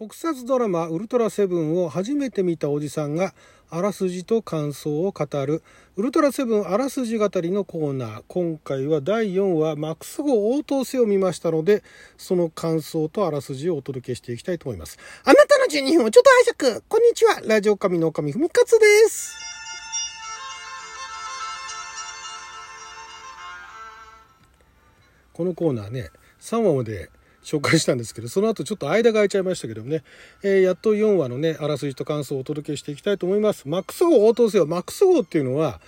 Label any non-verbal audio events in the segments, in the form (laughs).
特撮ドラマウルトラセブンを初めて見たおじさんがあらすじと感想を語るウルトラセブンあらすじ語りのコーナー。今回は第4話マックス号応答せを見ましたのでその感想とあらすじをお届けしていきたいと思います。あなたの12分をちょっと拝借こんにちは。ラジオ神の神ふみかつです。このコーナーね3話まで紹介したんですけど、その後ちょっと間が空いちゃいましたけどもね、えー、やっと4話のね、あらすじと感想をお届けしていきたいと思います。マックス号応答せよ。マックス号っていうのは、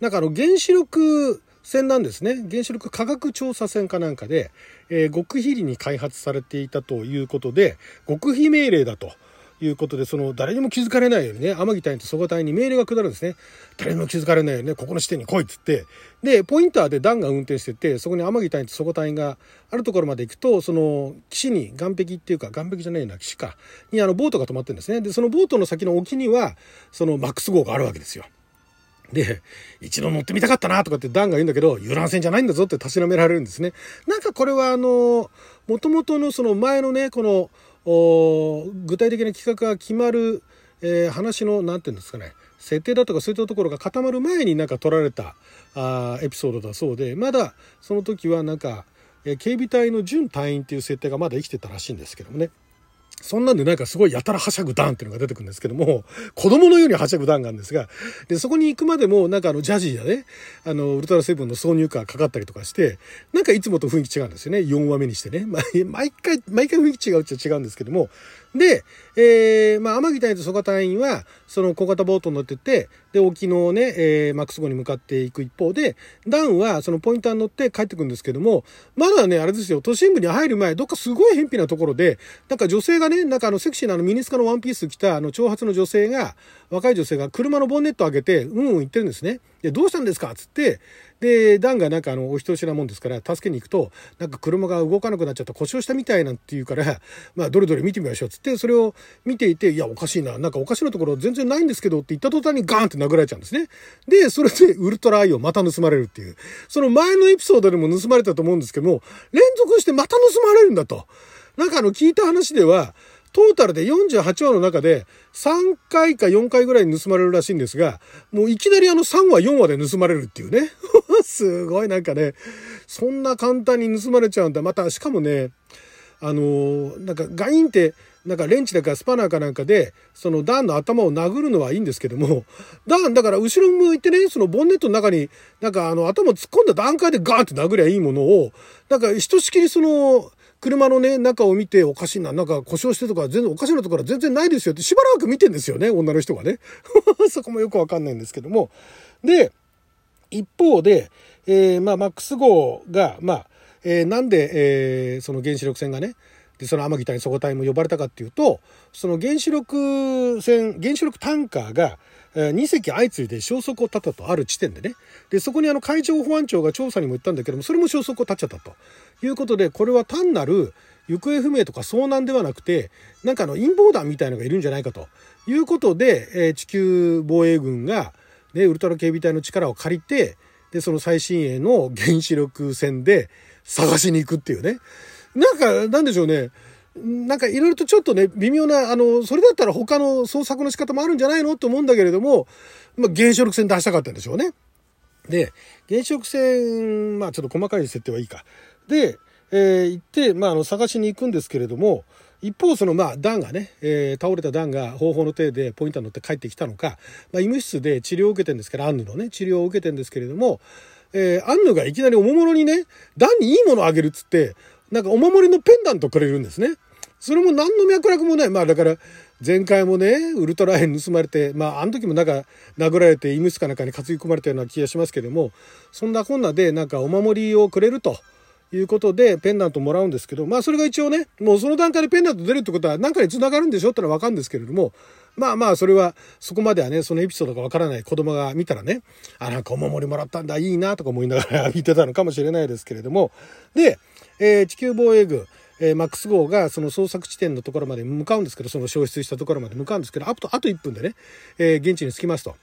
なんかあの原子力船なんですね。原子力科学調査船かなんかで、えー、極秘裏に開発されていたということで、極秘命令だと。いうことで、その誰にも気づかれないようにね、天城隊員と蘇我隊に命令が下るんですね。誰にも気づかれないようにね、ここの地点に来いっつって。で、ポインターでダンが運転してて、そこに天城隊員と蘇我隊員があるところまで行くと、その岸に岸壁っていうか、岸壁じゃないな、岸か、にあのボートが止まってるんですね。で、そのボートの先の沖には、そのマックス号があるわけですよ。で、一度乗ってみたかったなとかってダンが言うんだけど、遊覧船じゃないんだぞってたしなめられるんですね。なんかこれはあの、もともとのその前のね、この、具体的な企画が決まる、えー、話の何て言うんですかね設定だとかそういったところが固まる前になんか撮られたあエピソードだそうでまだその時はなんか、えー、警備隊の準隊員っていう設定がまだ生きてたらしいんですけどもね。そんなんでなんかすごいやたらはしゃぐダンっていうのが出てくるんですけども、子供のようにはしゃぐ段があるんですが、で、そこに行くまでも、なんかあの、ジャジーやね、あの、ウルトラセブンの挿入歌かかったりとかして、なんかいつもと雰囲気違うんですよね。4話目にしてね。毎回、毎回雰囲気違うっちゃ違うんですけども、で、えー、まあ、天城隊と蘇我隊員は、その小型ボートに乗ってて、で、沖のね、えー、マックス号に向かっていく一方で、ダウンはそのポインターに乗って帰ってくるんですけども、まだね、あれですよ、都心部に入る前、どっかすごい偏僻なところで、なんか女性がね、なんかあの、セクシーなあのミニスカのワンピース着た、あの、長髪の女性が、若い女性が車のボンネットを開けて、うんうん言ってるんですね。で、どうしたんですか？つって、で、ダンがなんかあの、お人よしなもんですから、助けに行くと、なんか車が動かなくなっちゃった故障したみたいなんて言うから、(laughs) まあ、どれどれ見てみましょう。つって、それを見ていて、いや、おかしいな。なんかおかしなところ全然ないんですけどって言った途端にガーンって殴られちゃうんですね。で、それでウルトラアイをまた盗まれるっていう。その前のエピソードでも盗まれたと思うんですけども、連続してまた盗まれるんだと。なんかあの、聞いた話では、トータルで48話の中で3回か4回ぐらい盗まれるらしいんですが、もういきなりあの3話4話で盗まれるっていうね。すごいなんかね、そんな簡単に盗まれちゃうんだ。また、しかもね、あのなんかガインって、なんかレンチだからスパナーかなんかで、そのダンの頭を殴るのはいいんですけども、ダン、だから後ろ向いてね、そのボンネットの中に、なんかあの頭突っ込んだ段階でガーンって殴りゃいいものを、なんかひとしきりその、車のね、中を見ておかしいな、なんか故障してとか全然おかしなところは全然ないですよってしばらく見てんですよね、女の人がね。(laughs) そこもよくわかんないんですけども。で、一方で、えー、まあ、マックス号が、まあ、えー、なんで、えー、その原子力船がね、で、その天城隊、底隊も呼ばれたかっていうと、その原子力船、原子力タンカーが、2隻相次いで消息を絶ったとある地点でね。で、そこにあの海上保安庁が調査にも行ったんだけども、それも消息を絶っちゃったということで、これは単なる行方不明とか遭難ではなくて、なんかあの陰謀団みたいのがいるんじゃないかということで、え地球防衛軍が、ね、ウルトラ警備隊の力を借りて、で、その最新鋭の原子力船で探しに行くっていうね。なんか、なんでしょうね。なんかいろいろとちょっとね、微妙な、あの、それだったら他の創作の仕方もあるんじゃないのと思うんだけれども、まあ、原子力船出したかったんでしょうね。で、原子力船、まあちょっと細かい設定はいいか。で、えー、行って、まああの、探しに行くんですけれども、一方、その、まあ、ダンがね、えー、倒れたダンが方法の手でポインター乗って帰ってきたのか、まあ、医務室で治療を受けてるんですけど、アンヌのね、治療を受けてるんですけれども、えー、アンヌがいきなりおもむろにね、ダンにいいものをあげるっつって、なんかお守りのペンダントくれるんですね。それも何の脈絡もない。まあだから、前回もね、ウルトラン盗まれて、まああの時もなんか殴られて医務室かなんかに担ぎ込まれたような気がしますけれども、そんなこんなでなんかお守りをくれると。いうことで、ペンダントもらうんですけど、まあそれが一応ね、もうその段階でペンダント出るってことは何かに繋がるんでしょってのはわかるんですけれども、まあまあそれはそこまではね、そのエピソードがわからない子供が見たらね、あ、なんかお守りもらったんだ、いいなとか思いながら (laughs) 見てたのかもしれないですけれども、で、えー、地球防衛軍、えー、マックス号がその捜索地点のところまで向かうんですけど、その消失したところまで向かうんですけど、あと、あと1分でね、えー、現地に着きますと。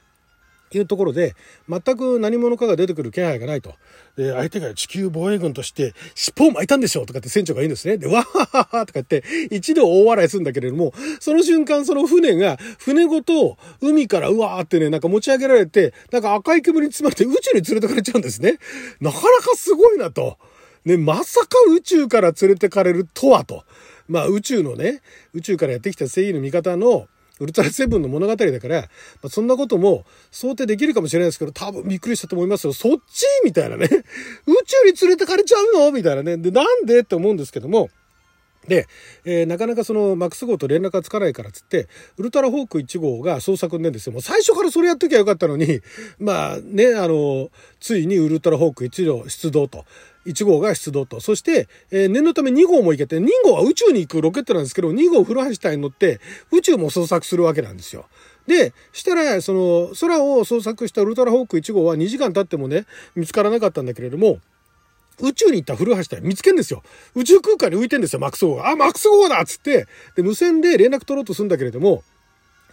いうところで、全く何者かが出てくる気配がないと。で、相手が地球防衛軍として尻尾を巻いたんでしょうとかって船長が言うんですね。で、わはははとか言って、一度大笑いするんだけれども、その瞬間その船が、船ごと海からうわーってね、なんか持ち上げられて、なんか赤い煙に包まれて宇宙に連れてかれちゃうんですね。なかなかすごいなと。ね、まさか宇宙から連れてかれるとはと。まあ宇宙のね、宇宙からやってきた正義の味方のウルトラセブンの物語だから、まあ、そんなことも想定できるかもしれないですけど、多分びっくりしたと思いますよ。そっち？みたいなね。(laughs) 宇宙に連れてかれちゃうの？みたいなね。で、なんで？って思うんですけども、で、えー、なかなかそのマックス号と連絡がつかないからっつって、ウルトラホーク1号が捜索ねんですよ。もう最初からそれやっときゃよかったのに、まあね、あの、ついにウルトラホーク1号出動と。1号が出動と。そして、えー、念のため2号も行けて、2号は宇宙に行くロケットなんですけど、2号古橋隊に乗って宇宙も捜索するわけなんですよ。で、したら、その、空を捜索したウルトラホーク1号は2時間経ってもね、見つからなかったんだけれども、宇宙に行った古橋隊見つけんですよ。宇宙空間に浮いてんですよ、マックス号が。あ、マックス号だっつって、で、無線で連絡取ろうとするんだけれども、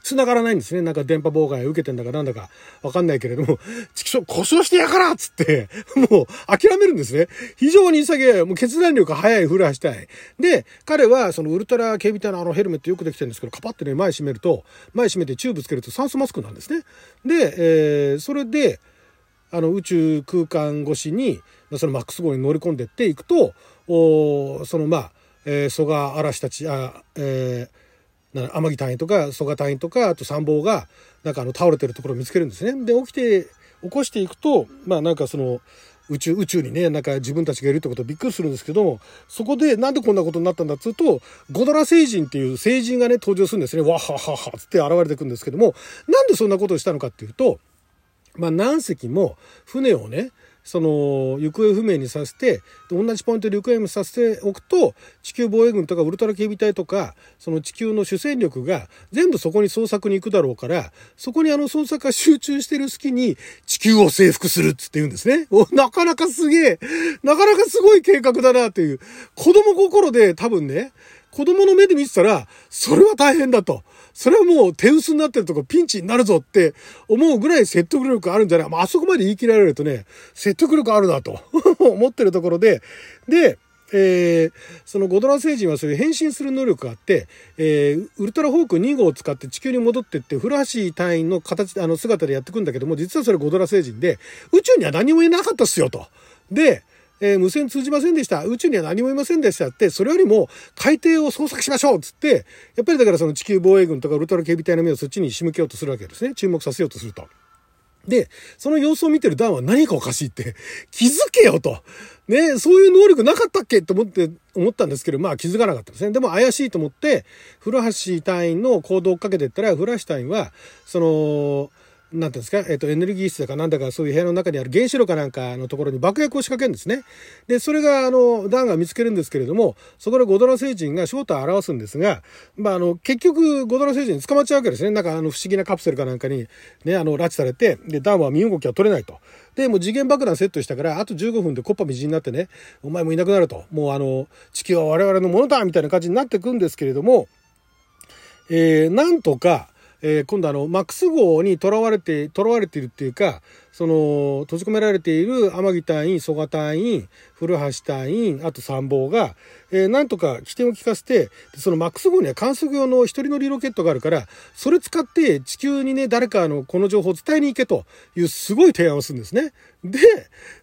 繋がらないんですね。なんか電波妨害を受けてんだかなんだかわかんないけれども、畜生故障してやからっつって、もう諦めるんですね。非常に潔い、もう決断力が速い古橋隊。で、彼はそのウルトラ警備隊のあのヘルメットよくできてるんですけど、カパってね、前閉めると、前閉めてチューブつけると酸素マスクなんですね。で、えー、それで、あの宇宙空間越しに、そのマックス号に乗り込んでっていくと、おそのまあ、えー、蘇我嵐たち、あ、えー、天城隊員とか蘇我隊員とかあと参謀がなんかあの倒れてるところを見つけるんですね。で起きて起こしていくとまあなんかその宇宙宇宙にねなんか自分たちがいるってことびっくりするんですけどもそこでなんでこんなことになったんだっつうとゴドラ星人っていう星人がね登場するんですねわはははつって現れてくるんですけどもなんでそんなことをしたのかっていうとまあ、何隻も船をねその行方不明にさせて同じポイントで行方不明させておくと地球防衛軍とかウルトラ警備隊とかその地球の主戦力が全部そこに捜索に行くだろうからそこにあの捜索が集中してる隙に地球を征服するっつって言うんですね。なかなかすげえなかなかすごい計画だなっていう子供心で多分ね子供の目で見てたらそれは大変だと。それはもう手薄になってるとこピンチになるぞって思うぐらい説得力あるんじゃないまあ、あそこまで言い切られるとね、説得力あるなと (laughs) 思ってるところで、で、えー、そのゴドラ星人はそういう変身する能力があって、えー、ウルトラホーク2号を使って地球に戻ってって、古橋隊員の形、あの姿でやってくんだけども、実はそれゴドラ星人で、宇宙には何もいなかったっすよと。で、えー、無線通じませんでした。宇宙には何もいませんでしたって、それよりも海底を捜索しましょうっつって、やっぱりだからその地球防衛軍とかウルトラ警備隊の目をそっちに仕向けようとするわけですね。注目させようとすると。で、その様子を見てるダンは何かおかしいって、気づけよと。ね、そういう能力なかったっけと思って、思ったんですけど、まあ気づかなかったですね。でも怪しいと思って、古橋隊員の行動を追っかけてったら、古橋隊員は、その、なんていうんですか、えっ、と、エネルギー室だかなんだかそういう部屋の中にある原子炉かなんかのところに爆薬を仕掛けるんですね。で、それが、あの、ダンが見つけるんですけれども、そこでゴドラ星人が正体を表すんですが、まあ、あの、結局、ゴドラ星人に捕まっちゃうわけですね。なんか、あの、不思議なカプセルかなんかに、ね、あの、拉致されて、で、ダンは身動きは取れないと。で、もう次元爆弾セットしたから、あと15分でコッパみじんになってね、お前もいなくなると。もうあの、地球は我々のものだみたいな感じになってくんですけれども、えー、なんとか、えー、今度あの、マックス号に囚われて、囚われているっていうか、その、閉じ込められている天城隊員、蘇我隊員、古橋隊員、あと参謀が、えー、なんとか起点を利かせて、そのマックス号には観測用の一人乗りロケットがあるから、それ使って地球にね、誰かのこの情報を伝えに行けというすごい提案をするんですね。で、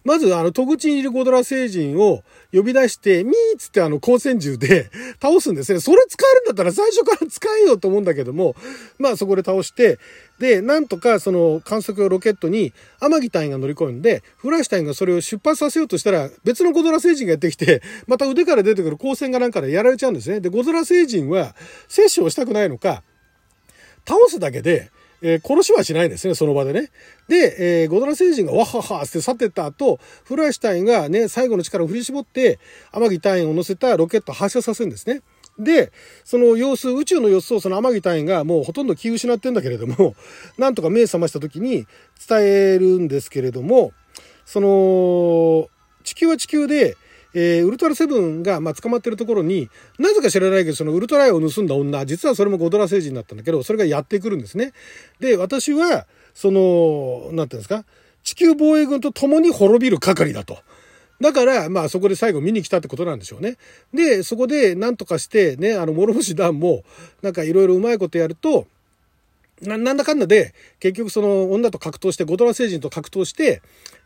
まずあの、戸口にいるゴドラ星人を呼び出して、ミーっつってあの、光線銃で倒すんですね。それ使えるんだったら最初から使えよと思うんだけども、まあそこで倒して、で、なんとかその観測用ロケットに天城隊員が乗り込んで、フラッシュ隊員がそれを出発させようとしたら、別のゴドラ星人がやってきて、また腕から出てくる光線がなんかでやられちゃうんですね。で、ゴドラ星人は、摂取をしたくないのか、倒すだけで、えー、殺しはしないんですね、その場でね。で、えー、ゴドラ星人がわははって去ってった後、フライシュタインがね、最後の力を振り絞って、天城隊員を乗せたロケットを発射させるんですね。で、その様子、宇宙の様子をその天城隊員がもうほとんど気失ってんだけれども、(laughs) なんとか目覚ました時に伝えるんですけれども、その、地球は地球で、えー、ウルトラセブンが、まあ、捕まってるところに、なぜか知らないけど、そのウルトラアイを盗んだ女、実はそれもゴドラ星人だったんだけど、それがやってくるんですね。で、私は、その、なんていうんですか、地球防衛軍と共に滅びる係だと。だから、まあそこで最後見に来たってことなんでしょうね。で、そこで何とかしてね、あの、諸星団も、なんかいろいろうまいことやると、な、なんだかんだで、結局その女と格闘して、ゴドラ星人と格闘して、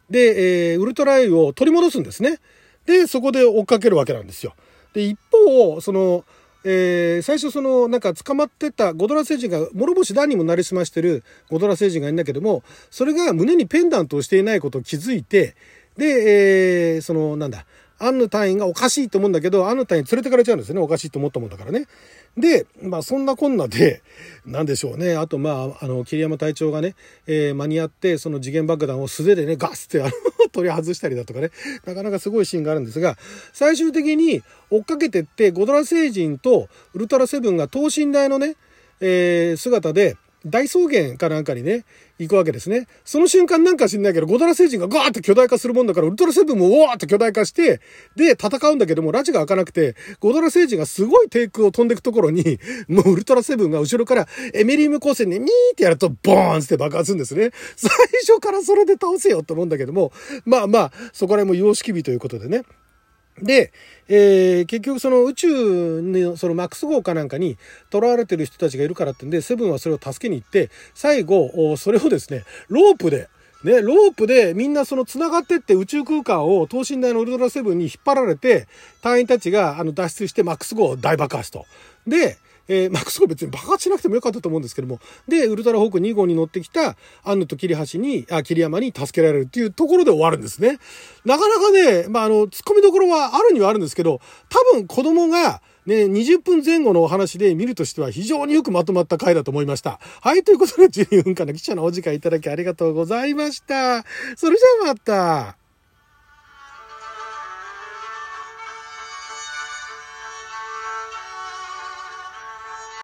で、えー、ウルトライを取り戻すんですね。で、そこで追っかけるわけなんですよ。で、一方、その、えー、最初そのなんか捕まってたゴドラ星人が諸星団にもなりすましてるゴドラ星人がいるんだけどもそれが胸にペンダントをしていないことを気づいてで、えー、そのなんだアンヌ隊員がおかしいと思うんだけど、アンヌ隊員連れてかれちゃうんですよね。おかしいと思ったもんだからね。で、まあそんなこんなで、(laughs) なんでしょうね。あとまあ、あの、桐山隊長がね、えー、間に合って、その次元爆弾を素手でね、ガスってあの (laughs) 取り外したりだとかね、なかなかすごいシーンがあるんですが、最終的に追っかけてって、ゴドラ星人とウルトラセブンが等身大のね、えー、姿で、大草原かなんかにね、行くわけですね。その瞬間なんか知んないけど、ゴドラ星人がガーッと巨大化するもんだから、ウルトラセブンもワーッと巨大化して、で、戦うんだけども、拉致が開かなくて、ゴドラ星人がすごい低空を飛んでいくところに、もうウルトラセブンが後ろからエメリウム光線にミーってやると、ボーンって爆発するんですね。最初からそれで倒せよと思うんだけども、まあまあ、そこら辺も様式美ということでね。で、えー、結局その宇宙のそのマックス号かなんかに囚われてる人たちがいるからってんで、セブンはそれを助けに行って、最後、それをですね、ロープで、ね、ロープでみんなその繋がってって宇宙空間を等身大のウルトラセブンに引っ張られて、隊員たちがあの脱出してマックス号を大爆発と。で、えー、まあ、そう別に爆発しなくてもよかったと思うんですけども、で、ウルトラホーク2号に乗ってきたアンヌと桐橋に、あ、桐山に助けられるっていうところで終わるんですね。なかなかね、まあ、あの、突っ込みどころはあるにはあるんですけど、多分子供が、ね、20分前後のお話で見るとしては非常によくまとまった回だと思いました。はい、ということで12分間の記者のお時間いただきありがとうございました。それじゃあまた。